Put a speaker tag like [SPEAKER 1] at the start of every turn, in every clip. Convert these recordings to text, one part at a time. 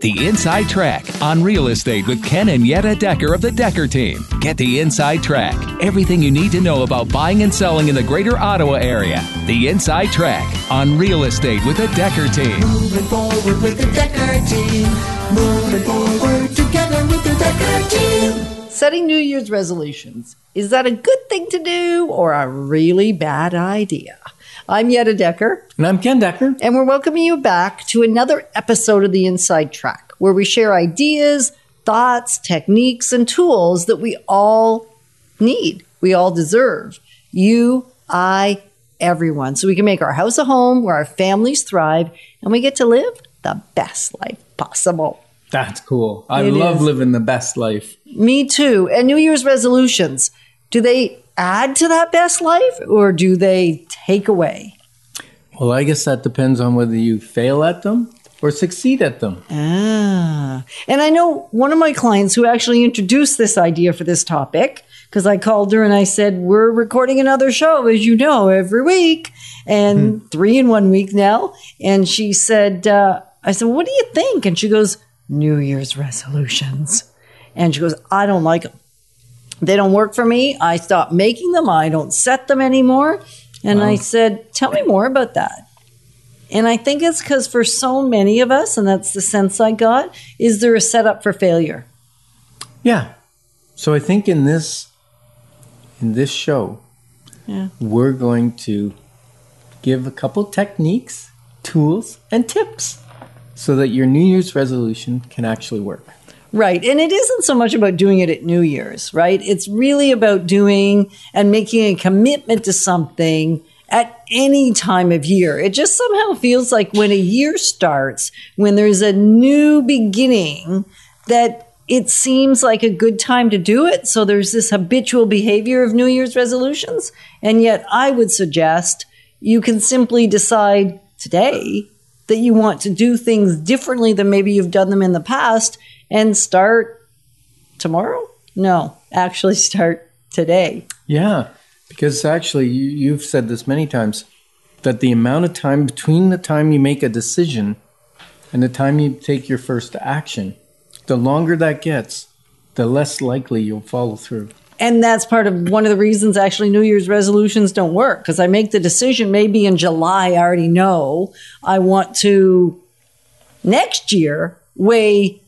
[SPEAKER 1] The Inside Track on real estate with Ken and Yetta Decker of the Decker Team. Get the Inside Track. Everything you need to know about buying and selling in the greater Ottawa area. The Inside Track on real estate with the Decker Team.
[SPEAKER 2] Moving forward with the Decker team. Moving forward together with the Decker team.
[SPEAKER 3] Setting New Year's resolutions. Is that a good thing to do or a really bad idea? I'm Yetta Decker,
[SPEAKER 4] And I'm Ken Decker.
[SPEAKER 3] and we're welcoming you back to another episode of the Inside Track, where we share ideas, thoughts, techniques, and tools that we all need, we all deserve. You, I, everyone. So we can make our house a home where our families thrive and we get to live the best life possible.
[SPEAKER 4] That's cool. I
[SPEAKER 3] It
[SPEAKER 4] love
[SPEAKER 3] is.
[SPEAKER 4] living the best life.
[SPEAKER 3] Me too. And New Year's resolutions, do they add to that best life or do they take away?
[SPEAKER 4] Well, I guess that depends on whether you fail at them or succeed at them.
[SPEAKER 3] Ah. And I know one of my clients who actually introduced this idea for this topic because I called her and I said, We're recording another show, as you know, every week and three in one week now. And she said, uh, I said, What do you think? And she goes, New Year's resolutions. And she goes, I don't like them. They don't work for me. I stopped making them. I don't set them anymore. And I said, Tell me more about that. And I think it's because for so many of us, and that's the sense I got, is there a setup for failure?
[SPEAKER 4] Yeah. So I think in this in this show,
[SPEAKER 3] Yeah.
[SPEAKER 4] we're going to give a couple techniques, tools, and tips so that your New Year's resolution can actually work.
[SPEAKER 3] Right. And it isn't so much about doing it at New Year's, right? It's really about doing and making a commitment to something at any time of year. It just somehow feels like when a year starts, when there's a new beginning, that it seems like a good time to do it. So there's this habitual behavior of New Year's resolutions. And yet I would suggest you can simply decide today that you want to do things differently than maybe you've done them in the past and start tomorrow? No, actually start today.
[SPEAKER 4] Yeah, because actually, you, you've said this many times that the amount of time between the time you make a decision and the time you take your first action, the longer that gets, the less likely you'll follow through.
[SPEAKER 3] And that's part of one of the reasons actually New Year's resolutions don't work because I make the decision maybe in July, I already know I want to next year weigh,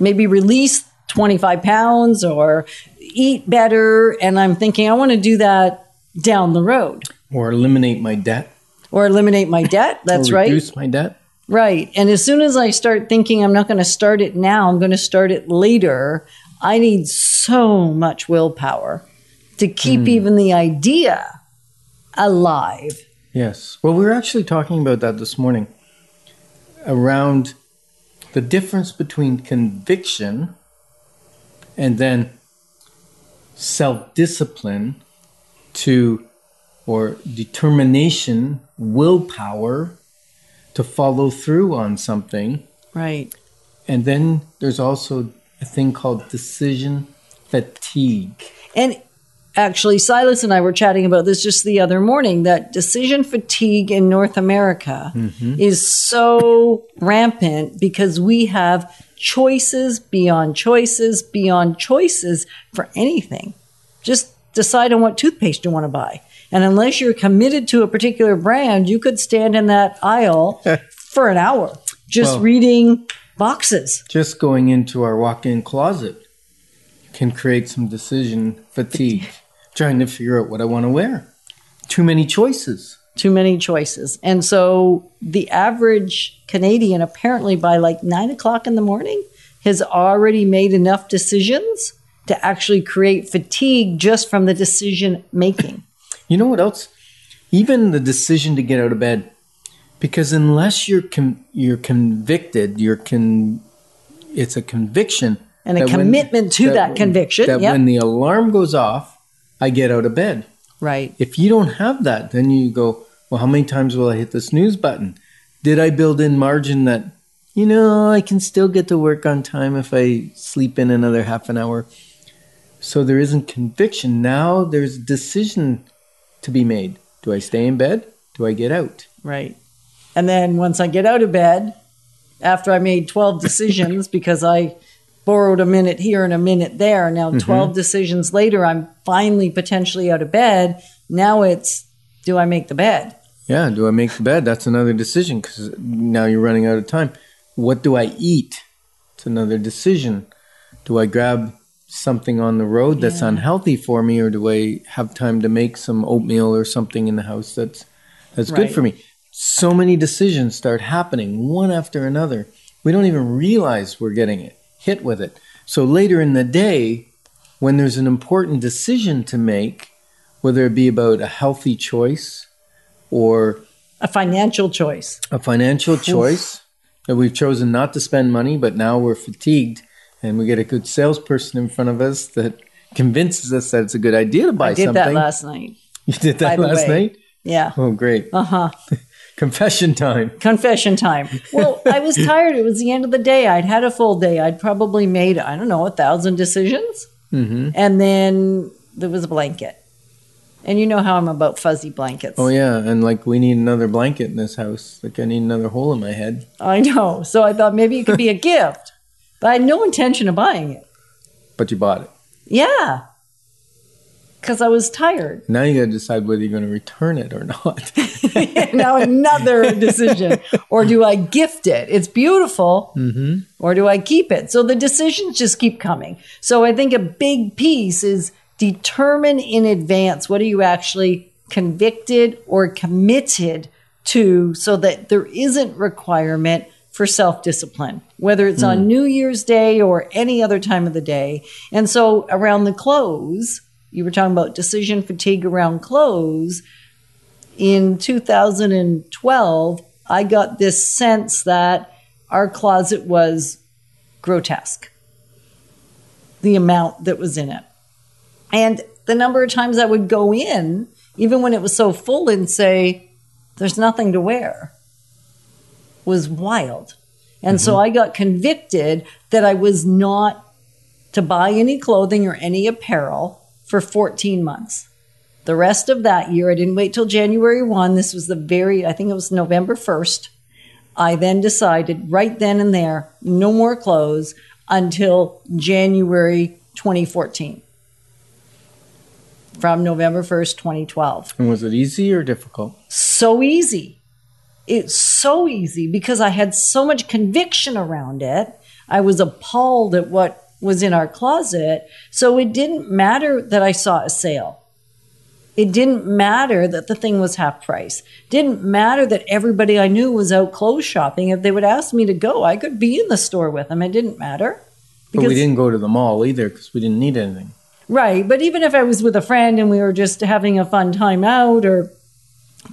[SPEAKER 3] maybe release 25 pounds or eat better. And I'm thinking I want to do that down the road
[SPEAKER 4] Or eliminate my debt.
[SPEAKER 3] or eliminate my debt. That's right.
[SPEAKER 4] reduce my debt.
[SPEAKER 3] Right. And as soon as I start thinking I'm not going to start it now, I'm going to start it later, I need so much willpower to keep hmm. even the idea alive.
[SPEAKER 4] Yes. Well, we were actually talking about that this morning around the difference between conviction and then self discipline to, or determination, willpower to follow through on something.
[SPEAKER 3] Right.
[SPEAKER 4] And then there's also a thing called decision fatigue.
[SPEAKER 3] And actually, Silas and I were chatting about this just the other morning that decision fatigue in North America mm-hmm. is so rampant because we have choices beyond choices beyond choices for anything. Just decide on what toothpaste you want to buy. And unless you're committed to a particular brand, you could stand in that aisle for an hour just
[SPEAKER 4] Well-
[SPEAKER 3] reading boxes.
[SPEAKER 4] Just going into our walk in closet can create some decision fatigue, trying to figure out what I want to wear. Too many choices.
[SPEAKER 3] too many choices. And so the average Canadian, apparently by like nine o'clock in the morning, has already made enough decisions to actually create fatigue just from the decision making.
[SPEAKER 4] You know what else? Even the decision to get out of bed, because unless you're con- you're convicted, you're con- it's a conviction
[SPEAKER 3] And a
[SPEAKER 4] that when-
[SPEAKER 3] commitment to that
[SPEAKER 4] when-
[SPEAKER 3] conviction,
[SPEAKER 4] That
[SPEAKER 3] yep.
[SPEAKER 4] when the alarm goes off, I get out of bed.
[SPEAKER 3] Right.
[SPEAKER 4] If you don't have that, then you go, well, how many times will I hit the snooze button? Did I build in margin that, you know, I can still get to work on time if I sleep in another half an hour? So there isn't conviction. Now there's a decision to be made. Do I stay in bed? Do I get out?
[SPEAKER 3] Right. And then once I get out of bed, after I made 12 decisions because I borrowed a minute here and a minute there. Now, mm-hmm. 12 decisions later, I'm finally potentially out of bed. Now it's do I make the bed?
[SPEAKER 4] Yeah, do I make the bed? That's another decision because now you're running out of time. What do I eat? It's another decision. Do I grab something on the road that's unhealthy for me, or do I have time to make some oatmeal or something in the house that's that's good for me? So many decisions start happening one after another. We don't even realize we're getting it hit with it. So later in the day, when there's an important decision to make, whether it be about a healthy choice or
[SPEAKER 3] A financial choice.
[SPEAKER 4] a financial choice that we've chosen not to spend money, but now we're fatigued and we get a good salesperson in front of us that convinces us that it's a good idea to buy something.
[SPEAKER 3] I did
[SPEAKER 4] something.
[SPEAKER 3] that last night.
[SPEAKER 4] you did that last
[SPEAKER 3] way.
[SPEAKER 4] night?
[SPEAKER 3] Yeah.
[SPEAKER 4] Oh, great.
[SPEAKER 3] Uh huh.
[SPEAKER 4] Confession time.
[SPEAKER 3] Confession time. Well, I was tired. It was the end of the day. I'd had a full day. I'd probably made, I don't know, a thousand decisions.
[SPEAKER 4] hmm
[SPEAKER 3] And then there was a blanket. And you know how I'm about fuzzy blankets.
[SPEAKER 4] Oh, yeah. And like, we need another blanket in this house. Like, I need another hole in my head.
[SPEAKER 3] I know. So I thought maybe it could be a gift. But I had no intention of buying it.
[SPEAKER 4] But you bought it.
[SPEAKER 3] Yeah. Because I was tired.
[SPEAKER 4] Now you got to decide whether you're going to return it or not.
[SPEAKER 3] now another decision. Or do I gift it? It's beautiful.
[SPEAKER 4] mm-hmm.
[SPEAKER 3] or do I keep it? So the decisions just keep coming. So I think a big piece is determine in advance what are you actually convicted or committed to so that there isn't requirement for self-discipline whether it's on New Year's Day or any other time of the day. And so around the close, you were talking about decision fatigue around clothes. in 2012, I got this sense that our closet was grotesque. The amount that was in it. And the number of times I would go in, even when it was so full, and say, There's nothing to wear, was wild. And so mm-hmm. I got convicted that I was not to buy any clothing or any apparel for 14 months. The rest of that year, I didn't wait till January 1. This was the very, I think it was November 1st. I then decided right then and there, no more clothes until January 2014. From November 1st, 2012
[SPEAKER 4] And was it easy or difficult?
[SPEAKER 3] so easy. It's so easy because I had so much conviction around it. I was appalled at what was in our closet. So it didn't matter that I saw a sale. It didn't matter that the thing was half price. Didn't matter that everybody I knew was out clothes shopping. If they would ask me to go, I could be in the store with them. It didn't matter.
[SPEAKER 4] But we didn't go to the mall either because we didn't need anything.
[SPEAKER 3] Right. But even if I was with a friend and we were just having a fun time out or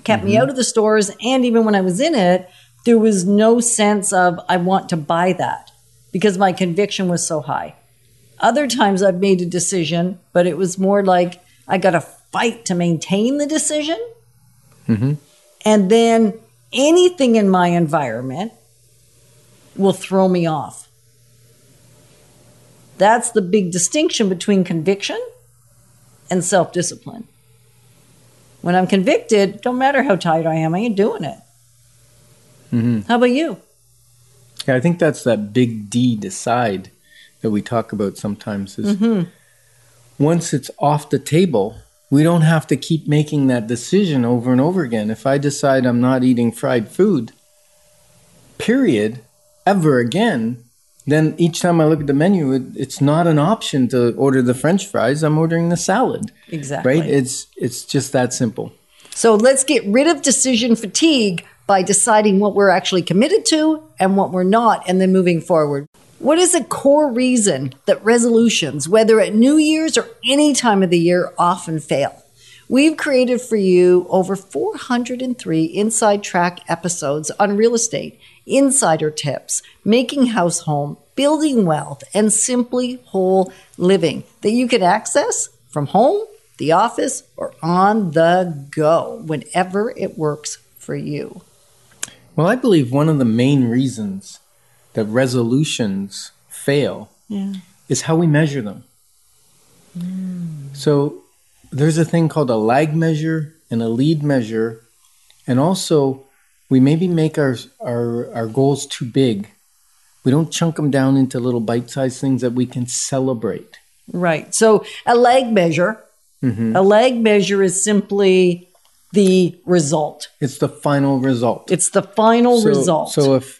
[SPEAKER 3] kept me mm-hmm. out of the stores, and even when I was in it, there was no sense of, I want to buy that because my conviction was so high. Other times I've made a decision, but it was more like I got to fight to maintain the decision. Mm-hmm. And then anything in my environment will throw me off. That's the big distinction between conviction and self discipline. When I'm convicted, don't matter how tired I am, I ain't doing it. Mm-hmm. How about you?
[SPEAKER 4] Yeah, I think that's that big D decide that we talk about sometimes is mm-hmm. once it's off the table, we don't have to keep making that decision over and over again. If I decide I'm not eating fried food, period, ever again, then each time I look at the menu, it, it's not an option to order the french fries. I'm ordering the salad.
[SPEAKER 3] Exactly.
[SPEAKER 4] Right? It's it's just that simple.
[SPEAKER 3] So let's get rid of decision fatigue by deciding what we're actually committed to and what we're not, and then moving forward. What is a core reason that resolutions, whether at New Year's or any time of the year, often fail? We've created for you over 403 inside track episodes on real estate, insider tips, making house home, building wealth, and simply whole living that you can access from home, the office, or on the go whenever it works for you.
[SPEAKER 4] Well, I believe one of the main reasons that resolutions fail is how we measure them. So there's a thing called a lag measure and a lead measure, and also we maybe make our our, our goals too big We don't chunk them down into little bite-sized things that we can celebrate.
[SPEAKER 3] Right. So a lag measure, mm-hmm. a lag measure is simply the result.
[SPEAKER 4] It's the final result.
[SPEAKER 3] It's the final
[SPEAKER 4] so,
[SPEAKER 3] result.
[SPEAKER 4] So if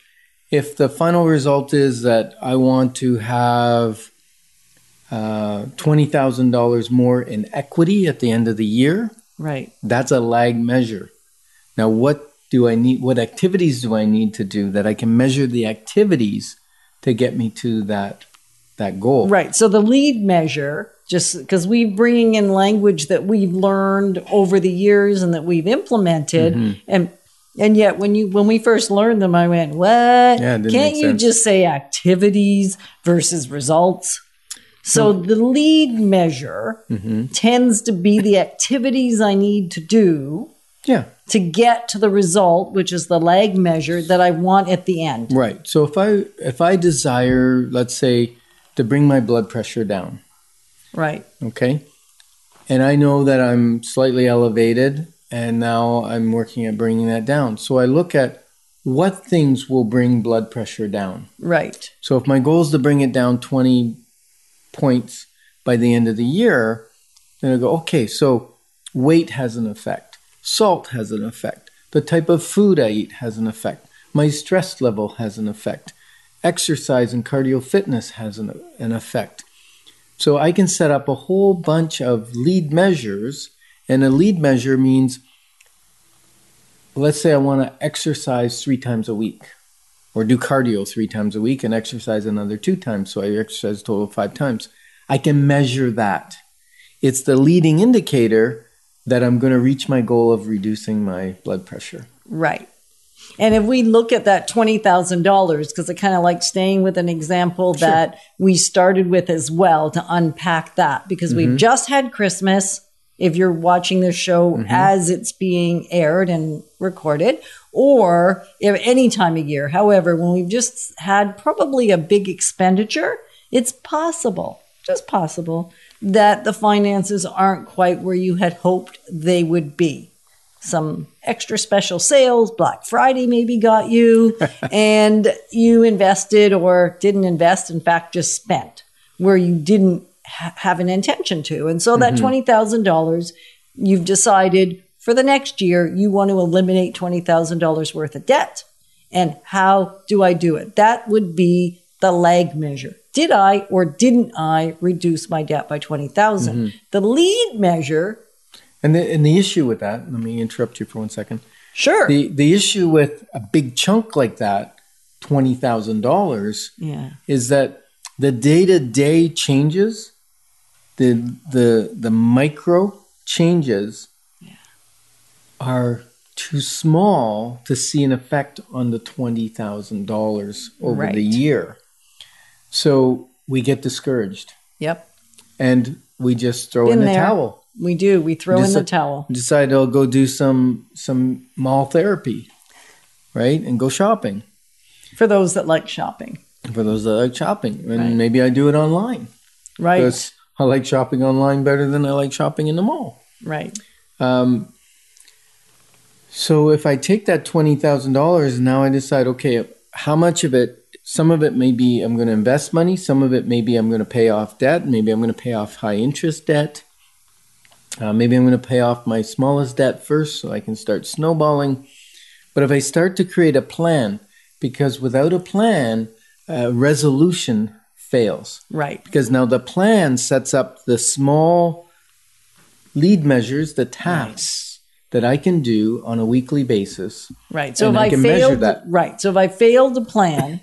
[SPEAKER 4] if the final result is that I want to have uh, twenty thousand dollars more in equity at the end of the year,
[SPEAKER 3] right.
[SPEAKER 4] that's a lag measure. Now, what do I need? What activities do I need to do that I can measure the activities to get me to that that goal?
[SPEAKER 3] Right. So the lead measure, just because we're bringing in language that we've learned over the years and that we've implemented,
[SPEAKER 4] Mm-hmm.
[SPEAKER 3] and and yet when you when we first learned them, I went, "What?
[SPEAKER 4] Yeah,
[SPEAKER 3] Can't you
[SPEAKER 4] sense.
[SPEAKER 3] just say activities versus results?" So the lead measure
[SPEAKER 4] Mm-hmm.
[SPEAKER 3] tends to be the activities I need to do
[SPEAKER 4] Yeah.
[SPEAKER 3] to get to the result, which is the lag measure that I want at the end.
[SPEAKER 4] Right. So if I if I desire, let's say, to bring my blood pressure down,
[SPEAKER 3] Right.
[SPEAKER 4] okay, and I know that I'm slightly elevated, and now I'm working at bringing that down. So I look at what things will bring blood pressure down.
[SPEAKER 3] Right.
[SPEAKER 4] So if my goal is to bring it down 20 points by the end of the year, then I go, okay, so weight has an effect, salt has an effect, the type of food I eat has an effect, my stress level has an effect, exercise and cardio fitness has an, an effect. So I can set up a whole bunch of lead measures, and a lead measure means, let's say I want to exercise three times a week or do cardio three times a week and exercise another two times. So I exercise total of five times. I can measure that. It's the leading indicator that I'm going to reach my goal of reducing my blood pressure.
[SPEAKER 3] Right. And if we look at that $20,000, because I kind of like staying with an example that we started with as well to unpack that, because we've mm-hmm. just had Christmas. If you're watching this show mm-hmm. as it's being aired and recorded, or if any time of year. However, when we've just had probably a big expenditure, it's possible, just possible, that the finances aren't quite where you had hoped they would be some extra special sales. Black Friday maybe got you, and you invested or didn't invest, in fact, just spent where you didn't ha- have an intention to. And so that mm-hmm. $20,000, you've decided for the next year, you want to eliminate $20,000 worth of debt. And how do I do it? That would be the lag measure. Did I or didn't I reduce my debt by 20,000? Mm-hmm. The lead measure,
[SPEAKER 4] And the, and the issue with that, let me interrupt you for one second.
[SPEAKER 3] sure.
[SPEAKER 4] The, the issue with a big chunk like that, $20,000,
[SPEAKER 3] yeah.
[SPEAKER 4] is that the day-to-day changes the the the micro changes are too small to see an effect on the $20,000 over
[SPEAKER 3] Right.
[SPEAKER 4] the year. So we get discouraged
[SPEAKER 3] Yep.
[SPEAKER 4] and we just throw
[SPEAKER 3] Been
[SPEAKER 4] in the
[SPEAKER 3] there.
[SPEAKER 4] towel.
[SPEAKER 3] We do. We throw in the towel.
[SPEAKER 4] Decide I'll go do some some mall therapy, right? And go shopping.
[SPEAKER 3] For those that like shopping.
[SPEAKER 4] For those that like shopping. And
[SPEAKER 3] Right.
[SPEAKER 4] maybe I do it online.
[SPEAKER 3] Right.
[SPEAKER 4] Because I like shopping online better than I like shopping in the mall.
[SPEAKER 3] Right.
[SPEAKER 4] Um, so if I take that twenty thousand dollars and now I decide, okay, how much of it? Some of it maybe I'm going to invest money. Some of it maybe I'm going to pay off debt. Maybe I'm going to pay off high interest debt. Uh, maybe I'm going to pay off my smallest debt first, so I can start snowballing. But if I start to create a plan, because without a plan, uh, resolution fails
[SPEAKER 3] Right.
[SPEAKER 4] because now the plan sets up the small lead measures, the tasks that I can do on a weekly basis.
[SPEAKER 3] Right. So if
[SPEAKER 4] I
[SPEAKER 3] I,
[SPEAKER 4] can measure
[SPEAKER 3] failed,
[SPEAKER 4] that.
[SPEAKER 3] right. So if I failed to plan,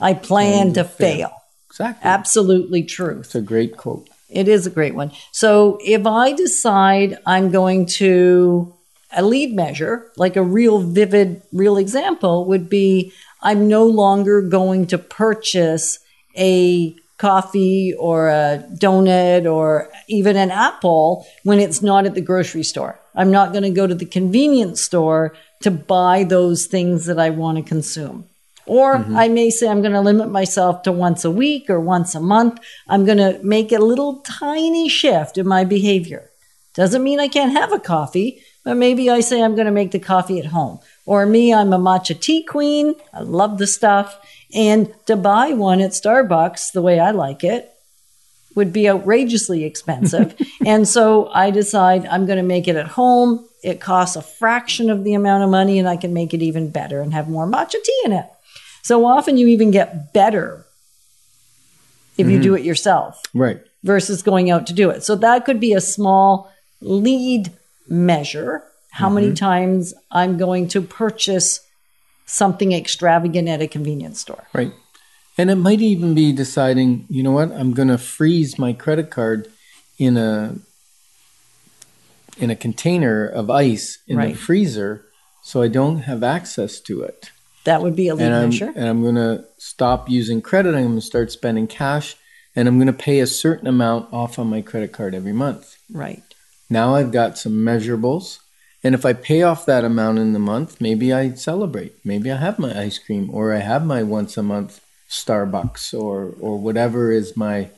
[SPEAKER 3] I plan to fail.
[SPEAKER 4] Exactly.
[SPEAKER 3] Absolutely true.
[SPEAKER 4] It's a great quote.
[SPEAKER 3] It is a great one. So if I decide I'm going to a lead measure, like a real vivid, real example would be I'm no longer going to purchase a coffee or a donut or even an apple when it's not at the grocery store. I'm not going to go to the convenience store to buy those things that I want to consume. Or mm-hmm. I may say I'm going to limit myself to once a week or once a month. I'm going to make a little tiny shift in my behavior. Doesn't mean I can't have a coffee, but maybe I say I'm going to make the coffee at home. Or me, I'm a matcha tea queen. I love the stuff. And to buy one at Starbucks, the way I like it, would be outrageously expensive. and so I decide I'm going to make it at home. It costs a fraction of the amount of money, and I can make it even better and have more matcha tea in it. So often you even get better if you do mm-hmm. it yourself
[SPEAKER 4] Right.
[SPEAKER 3] versus going out to do it. So that could be a small lead measure. How many mm-hmm. times I'm going to purchase something extravagant at a convenience store.
[SPEAKER 4] Right. And it might even be deciding, you know what, I'm going to freeze my credit card in a in a container of ice in
[SPEAKER 3] Right.
[SPEAKER 4] the freezer so I don't have access to it.
[SPEAKER 3] That would be a lead
[SPEAKER 4] and I'm
[SPEAKER 3] measure.
[SPEAKER 4] and I'm going to stop using credit. I'm going to start spending cash and I'm going to pay a certain amount off on my credit card every month.
[SPEAKER 3] Right.
[SPEAKER 4] Now I've got some measurables. And if I pay off that amount in the month, maybe I celebrate. Maybe I have my ice cream or I have my once a month Starbucks or or whatever is my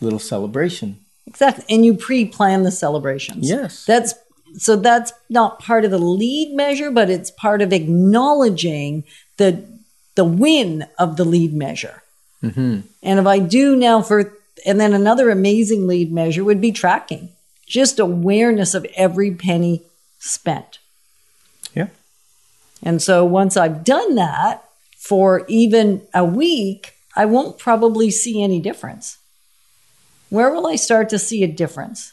[SPEAKER 4] little celebration.
[SPEAKER 3] Exactly. And you pre-plan the celebrations.
[SPEAKER 4] Yes.
[SPEAKER 3] That's so that's not part of the lead measure, but it's part of acknowledging the the win of the lead measure.
[SPEAKER 4] Mhm.
[SPEAKER 3] And if I do now for and then another amazing lead measure would be tracking. Just awareness of every penny spent.
[SPEAKER 4] Yeah.
[SPEAKER 3] And so once I've done that for even a week, I won't probably see any difference. Where will I start to see a difference?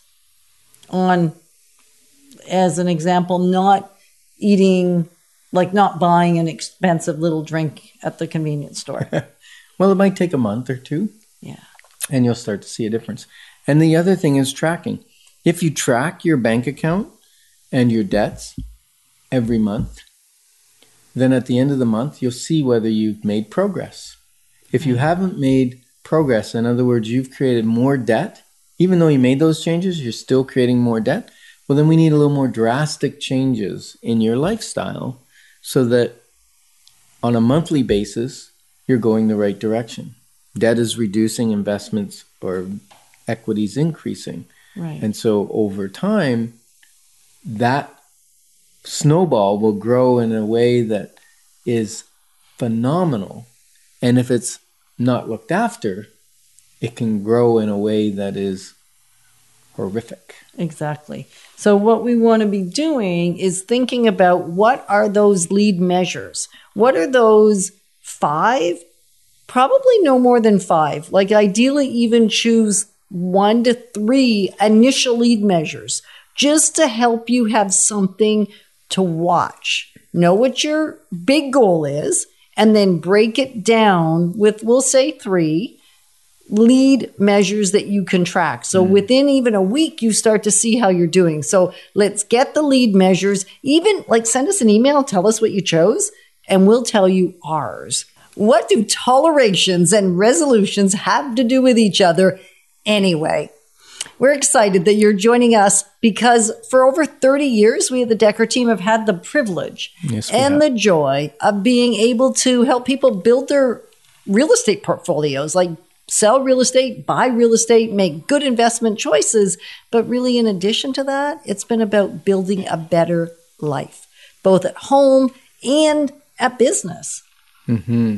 [SPEAKER 3] On, as an example, not eating, like not buying an expensive little drink at the convenience store.
[SPEAKER 4] Well, it might take a month or two
[SPEAKER 3] yeah.
[SPEAKER 4] and you'll start to see a difference. And the other thing is tracking. If you track your bank account and your debts every month, then at the end of the month, you'll see whether you've made progress. If you mm-hmm. haven't made progress, in other words, you've created more debt, even though you made those changes, you're still creating more debt. Well, then we need a little more drastic changes in your lifestyle so that on a monthly basis, you're going the right direction. Debt is reducing, investments or equities increasing.
[SPEAKER 3] Right.
[SPEAKER 4] And so over time, that snowball will grow in a way that is phenomenal. And if it's not looked after, it can grow in a way that is horrific.
[SPEAKER 3] Exactly. So what we want to be doing is thinking about what are those lead measures? What are those five? Probably no more than five. Like ideally even choose one to three initial lead measures just to help you have something to watch. Know what your big goal is and then break it down with we'll say 3 lead measures that you can track. So mm-hmm. within even a week, you start to see how you're doing. So let's get the lead measures. Even like send us an email, tell us what you chose, and we'll tell you ours. What do tolerations and resolutions have to do with each other anyway? We're excited that you're joining us because for over 30 years, we at the Decker team have had the privilege
[SPEAKER 4] Yes,
[SPEAKER 3] and
[SPEAKER 4] have.
[SPEAKER 3] the joy of being able to help people build their real estate portfolios, like sell real estate, buy real estate, make good investment choices. But really, in addition to that, it's been about building a better life, both at home and at business. Hmm.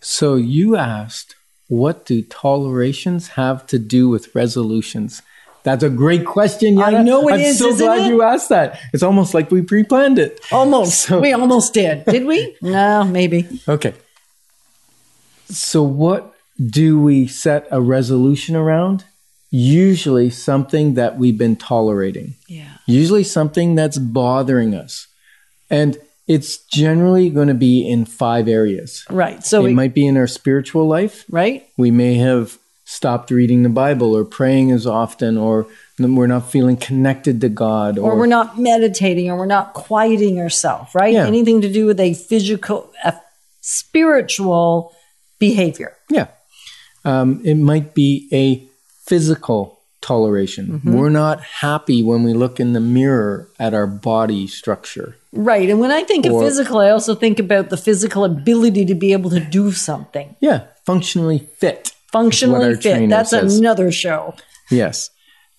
[SPEAKER 4] So you asked, what do tolerations have to do with resolutions? That's a great question.
[SPEAKER 3] I
[SPEAKER 4] Yana.
[SPEAKER 3] know it
[SPEAKER 4] I'm
[SPEAKER 3] is,
[SPEAKER 4] so glad
[SPEAKER 3] it?
[SPEAKER 4] you asked that. It's almost like we pre-planned it.
[SPEAKER 3] Almost.
[SPEAKER 4] So-
[SPEAKER 3] we almost did. Did we? no, maybe.
[SPEAKER 4] Okay. So what do we set a resolution around? Usually something that we've been tolerating.
[SPEAKER 3] Yeah.
[SPEAKER 4] Usually something that's bothering us. And it's generally going to be in five areas.
[SPEAKER 3] Right. So,
[SPEAKER 4] it
[SPEAKER 3] we,
[SPEAKER 4] might be in our spiritual life.
[SPEAKER 3] right?
[SPEAKER 4] We may have stopped reading the Bible or praying as often, or we're not feeling connected to God,
[SPEAKER 3] Or we're not meditating or we're not quieting ourselves, right?
[SPEAKER 4] Yeah.
[SPEAKER 3] Anything to do with a physical, a spiritual behavior.
[SPEAKER 4] Yeah. Um, it might be a physical toleration. We're not happy when we look in the mirror at our body structure.
[SPEAKER 3] Right. And when I think
[SPEAKER 4] Or-
[SPEAKER 3] of physical, I also think about the physical ability to be able to do something.
[SPEAKER 4] Yeah. Functionally fit.
[SPEAKER 3] Functionally fit. That's
[SPEAKER 4] says.
[SPEAKER 3] another show.
[SPEAKER 4] Yes.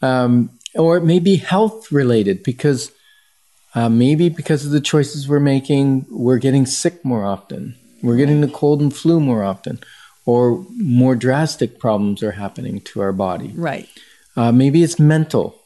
[SPEAKER 4] Um, or it may be health related because uh, maybe because of the choices we're making, we're getting sick more often. We're getting the cold and flu more often, or more drastic problems are happening to our body.
[SPEAKER 3] Right.
[SPEAKER 4] Uh, maybe it's mental.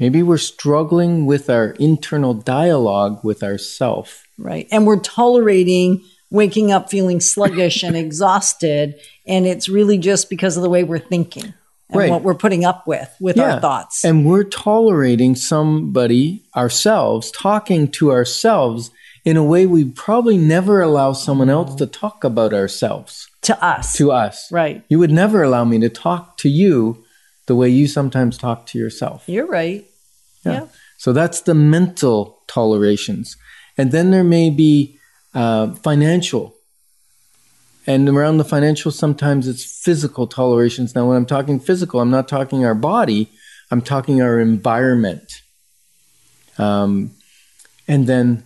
[SPEAKER 4] Maybe we're struggling with our internal dialogue with ourself.
[SPEAKER 3] Right. And we're tolerating waking up feeling sluggish and exhausted. And it's really just because of the way we're thinking and
[SPEAKER 4] Right.
[SPEAKER 3] what we're putting up with with our thoughts.
[SPEAKER 4] And we're tolerating somebody, ourselves, talking to ourselves in a way we probably never allow someone else to talk about ourselves
[SPEAKER 3] to us.
[SPEAKER 4] to us.
[SPEAKER 3] Right.
[SPEAKER 4] You would never allow me to talk to you the way you sometimes talk to yourself.
[SPEAKER 3] You're right. Yeah.
[SPEAKER 4] So that's the mental tolerations. And then there may be uh, financial. And around the financial, sometimes it's physical tolerations. Now, when I'm talking physical, I'm not talking our body, I'm talking our environment. Um, and then,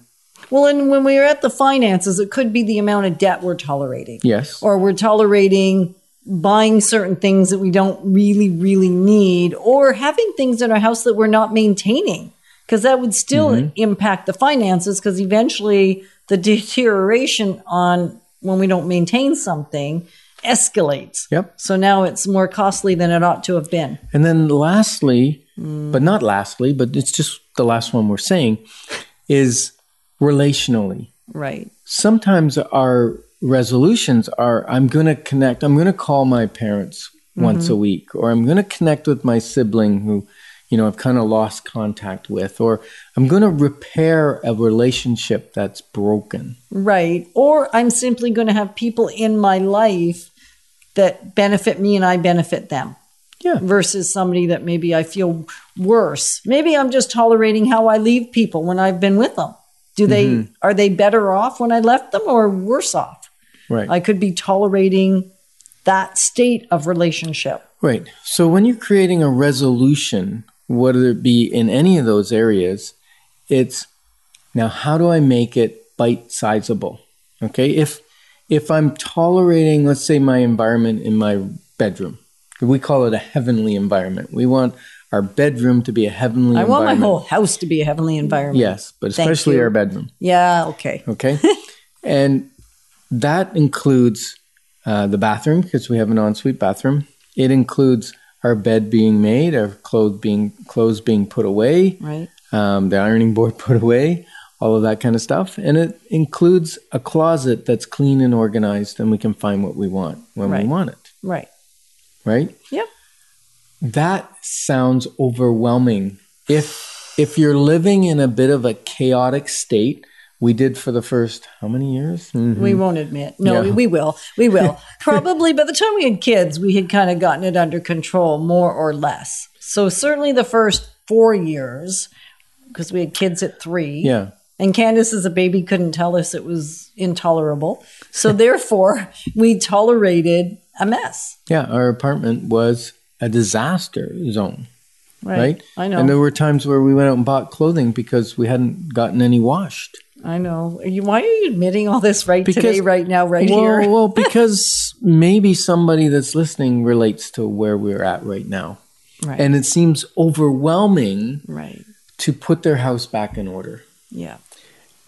[SPEAKER 3] Well, and when we're at the finances, it could be the amount of debt we're tolerating.
[SPEAKER 4] yes,
[SPEAKER 3] Or we're tolerating buying certain things that we don't really, really need, or having things in our house that we're not maintaining. Because that would still
[SPEAKER 4] Mm-hmm.
[SPEAKER 3] impact the finances, because eventually the deterioration on when we don't maintain something escalates.
[SPEAKER 4] Yep.
[SPEAKER 3] So now it's more costly than it ought to have been.
[SPEAKER 4] And then lastly, but not lastly, but it's just the last one we're saying, is relationally.
[SPEAKER 3] Right.
[SPEAKER 4] sometimes our resolutions are I'm going to connect, I'm going to call my parents once mm-hmm. a week, or I'm going to connect with my sibling who, you know, I've kind of lost contact with, or I'm going to repair a relationship that's broken.
[SPEAKER 3] Right. Or I'm simply going to have people in my life that benefit me and I benefit them.
[SPEAKER 4] Yeah.
[SPEAKER 3] versus somebody that maybe I feel worse. Maybe I'm just tolerating how I leave people when I've been with them. Do they
[SPEAKER 4] Mm-hmm.
[SPEAKER 3] are they better off when I left them or worse off?
[SPEAKER 4] Right.
[SPEAKER 3] I could be tolerating that state of relationship.
[SPEAKER 4] Right. So when you're creating a resolution, whether it be in any of those areas, it's now how do I make it bite sizable? Okay. If if I'm tolerating, let's say my environment in my bedroom, we call it a heavenly environment. We want our bedroom to be a heavenly
[SPEAKER 3] I want my whole house to be a heavenly environment.
[SPEAKER 4] Yes, but
[SPEAKER 3] Thank
[SPEAKER 4] especially
[SPEAKER 3] you.
[SPEAKER 4] our bedroom.
[SPEAKER 3] Yeah, okay.
[SPEAKER 4] Okay. and that includes uh, the bathroom because we have an ensuite bathroom. It includes our bed being made, our clothes being clothes being put away,
[SPEAKER 3] Right.
[SPEAKER 4] um, the ironing board put away, all of that kind of stuff, and it includes a closet that's clean and organized, and we can find what we want when
[SPEAKER 3] Right.
[SPEAKER 4] we want it.
[SPEAKER 3] Right.
[SPEAKER 4] Right.
[SPEAKER 3] Yep.
[SPEAKER 4] That sounds overwhelming. If if you're living in a bit of a chaotic state, we did for the first how many years? Mhm.
[SPEAKER 3] We won't admit. No,
[SPEAKER 4] Yeah.
[SPEAKER 3] we will. We will. Probably by the time we had kids, we had kind of gotten it under control, more or less. So certainly the first four years, because we had kids at three.
[SPEAKER 4] Yeah.
[SPEAKER 3] And Candace, as a baby, couldn't tell us it was intolerable. So therefore, we tolerated a mess.
[SPEAKER 4] Yeah, our apartment was a disaster zone, right?
[SPEAKER 3] I know.
[SPEAKER 4] And there were times where we went out and bought clothing because we hadn't gotten any washed.
[SPEAKER 3] I know. Are you, why are you admitting all this right
[SPEAKER 4] Because-
[SPEAKER 3] today, right now, right
[SPEAKER 4] well,
[SPEAKER 3] here?
[SPEAKER 4] well, because maybe somebody that's listening relates to where we're at right now.
[SPEAKER 3] Right.
[SPEAKER 4] And it seems overwhelming
[SPEAKER 3] right.
[SPEAKER 4] to put their house back in order.
[SPEAKER 3] Yeah.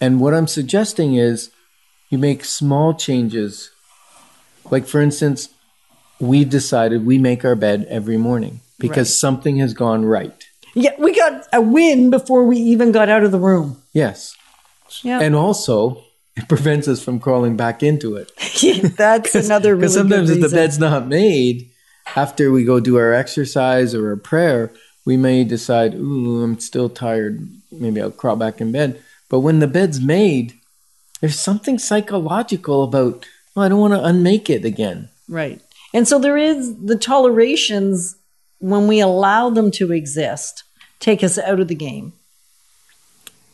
[SPEAKER 4] And what I'm suggesting is you make small changes. Like, for instance, we decided we make our bed every morning because
[SPEAKER 3] Right.
[SPEAKER 4] something has gone right.
[SPEAKER 3] Yeah. We got a win before we even got out of the room.
[SPEAKER 4] Yes.
[SPEAKER 3] Yeah.
[SPEAKER 4] And also, it prevents us from crawling back into it.
[SPEAKER 3] That's another really
[SPEAKER 4] Because sometimes if the bed's not made, after we go do our exercise or our prayer, we may decide, ooh, I'm still tired. Maybe I'll crawl back in bed. But when the bed's made, there's something psychological about, oh, I don't want to unmake it again.
[SPEAKER 3] Right. And so there is the tolerations when we allow them to exist, take us out of the game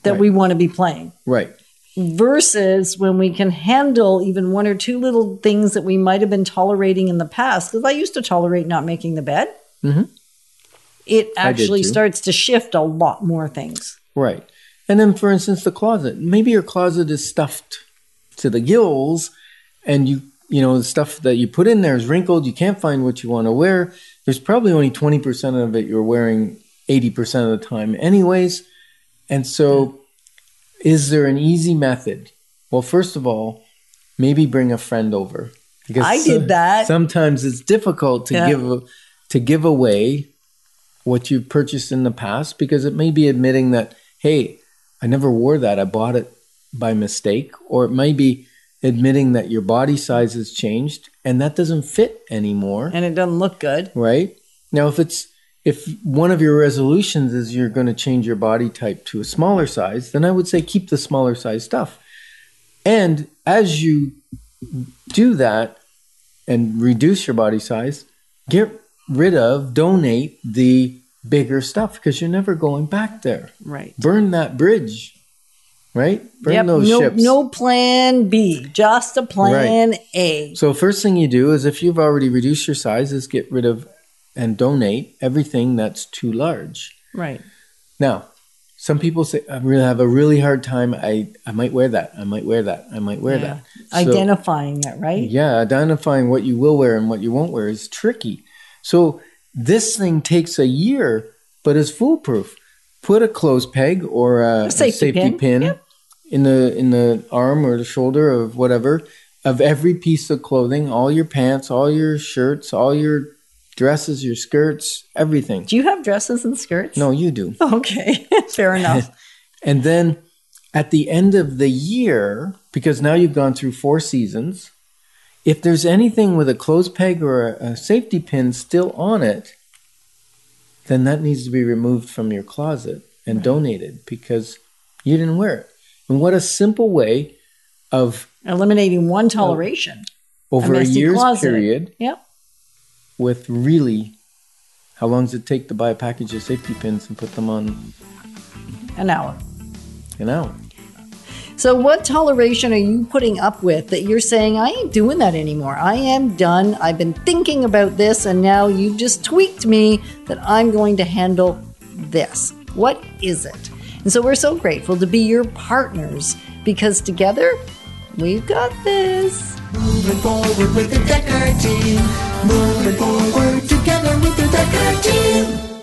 [SPEAKER 3] that
[SPEAKER 4] Right.
[SPEAKER 3] we want to be playing.
[SPEAKER 4] Right.
[SPEAKER 3] Versus when we can handle even one or two little things that we might have been tolerating in the past. Because I used to tolerate not making the bed.
[SPEAKER 4] Mm-hmm.
[SPEAKER 3] It actually starts to shift a lot more things.
[SPEAKER 4] Right. And then, for instance, the closet. Maybe your closet is stuffed to the gills, and you, you know, the stuff that you put in there is wrinkled. You can't find what you want to wear. There's probably only 20% of it you're wearing 80% of the time, anyways. And so, is there an easy method? Well, first of all, maybe bring a friend over. Because
[SPEAKER 3] I did that.
[SPEAKER 4] Sometimes it's difficult to
[SPEAKER 3] Yeah.
[SPEAKER 4] give to give away what you've purchased in the past because it may be admitting that, hey, I never wore that. I bought it by mistake. Or it may be admitting that your body size has changed and that doesn't fit anymore.
[SPEAKER 3] And it doesn't look good.
[SPEAKER 4] right? Now, if it's if one of your resolutions is you're going to change your body type to a smaller size, then I would say keep the smaller size stuff. And as you do that and reduce your body size, get rid of, donate the bigger stuff because you're never going back there.
[SPEAKER 3] Right.
[SPEAKER 4] Burn that bridge, right? Burn
[SPEAKER 3] Yep.
[SPEAKER 4] those
[SPEAKER 3] No,
[SPEAKER 4] ships.
[SPEAKER 3] no plan B, just a plan A.
[SPEAKER 4] So first thing you do is if you've already reduced your size, is get rid of and donate everything that's too large.
[SPEAKER 3] Right.
[SPEAKER 4] Now, some people say I really have a really hard time. I I might wear that. I might wear that. I might wear
[SPEAKER 3] Yeah.
[SPEAKER 4] that. So-
[SPEAKER 3] Identifying that, right?
[SPEAKER 4] yeah, identifying what you will wear and what you won't wear is tricky. So this thing takes a year, but is foolproof. Put a clothes peg or a, a
[SPEAKER 3] safety
[SPEAKER 4] safety,
[SPEAKER 3] pin,
[SPEAKER 4] pin,
[SPEAKER 3] yep.
[SPEAKER 4] In the in the arm or the shoulder of whatever of every piece of clothing, all your pants, all your shirts, all your dresses, your skirts, everything.
[SPEAKER 3] Do you have dresses and skirts?
[SPEAKER 4] No, you do.
[SPEAKER 3] Okay. Fair enough.
[SPEAKER 4] And then at the end of the year, because now you've gone through four seasons, if there's anything with a clothes peg or a, a safety pin still on it, then that needs to be removed from your closet and donated because you didn't wear it. And what a simple way of
[SPEAKER 3] Eliminating one toleration.
[SPEAKER 4] over a,
[SPEAKER 3] messy
[SPEAKER 4] year's
[SPEAKER 3] closet.
[SPEAKER 4] period
[SPEAKER 3] Yep.
[SPEAKER 4] with really how long does it take to buy a package of safety pins and put them on
[SPEAKER 3] An hour.
[SPEAKER 4] an hour?
[SPEAKER 3] So, what toleration are you putting up with that you're saying, I ain't doing that anymore? I am done. I've been thinking about this, and now you've just tweaked me that I'm going to handle this. What is it? And so, we're so grateful to be your partners because together we've got this.
[SPEAKER 2] Moving forward with the Decker team. Moving forward together with the Decker team.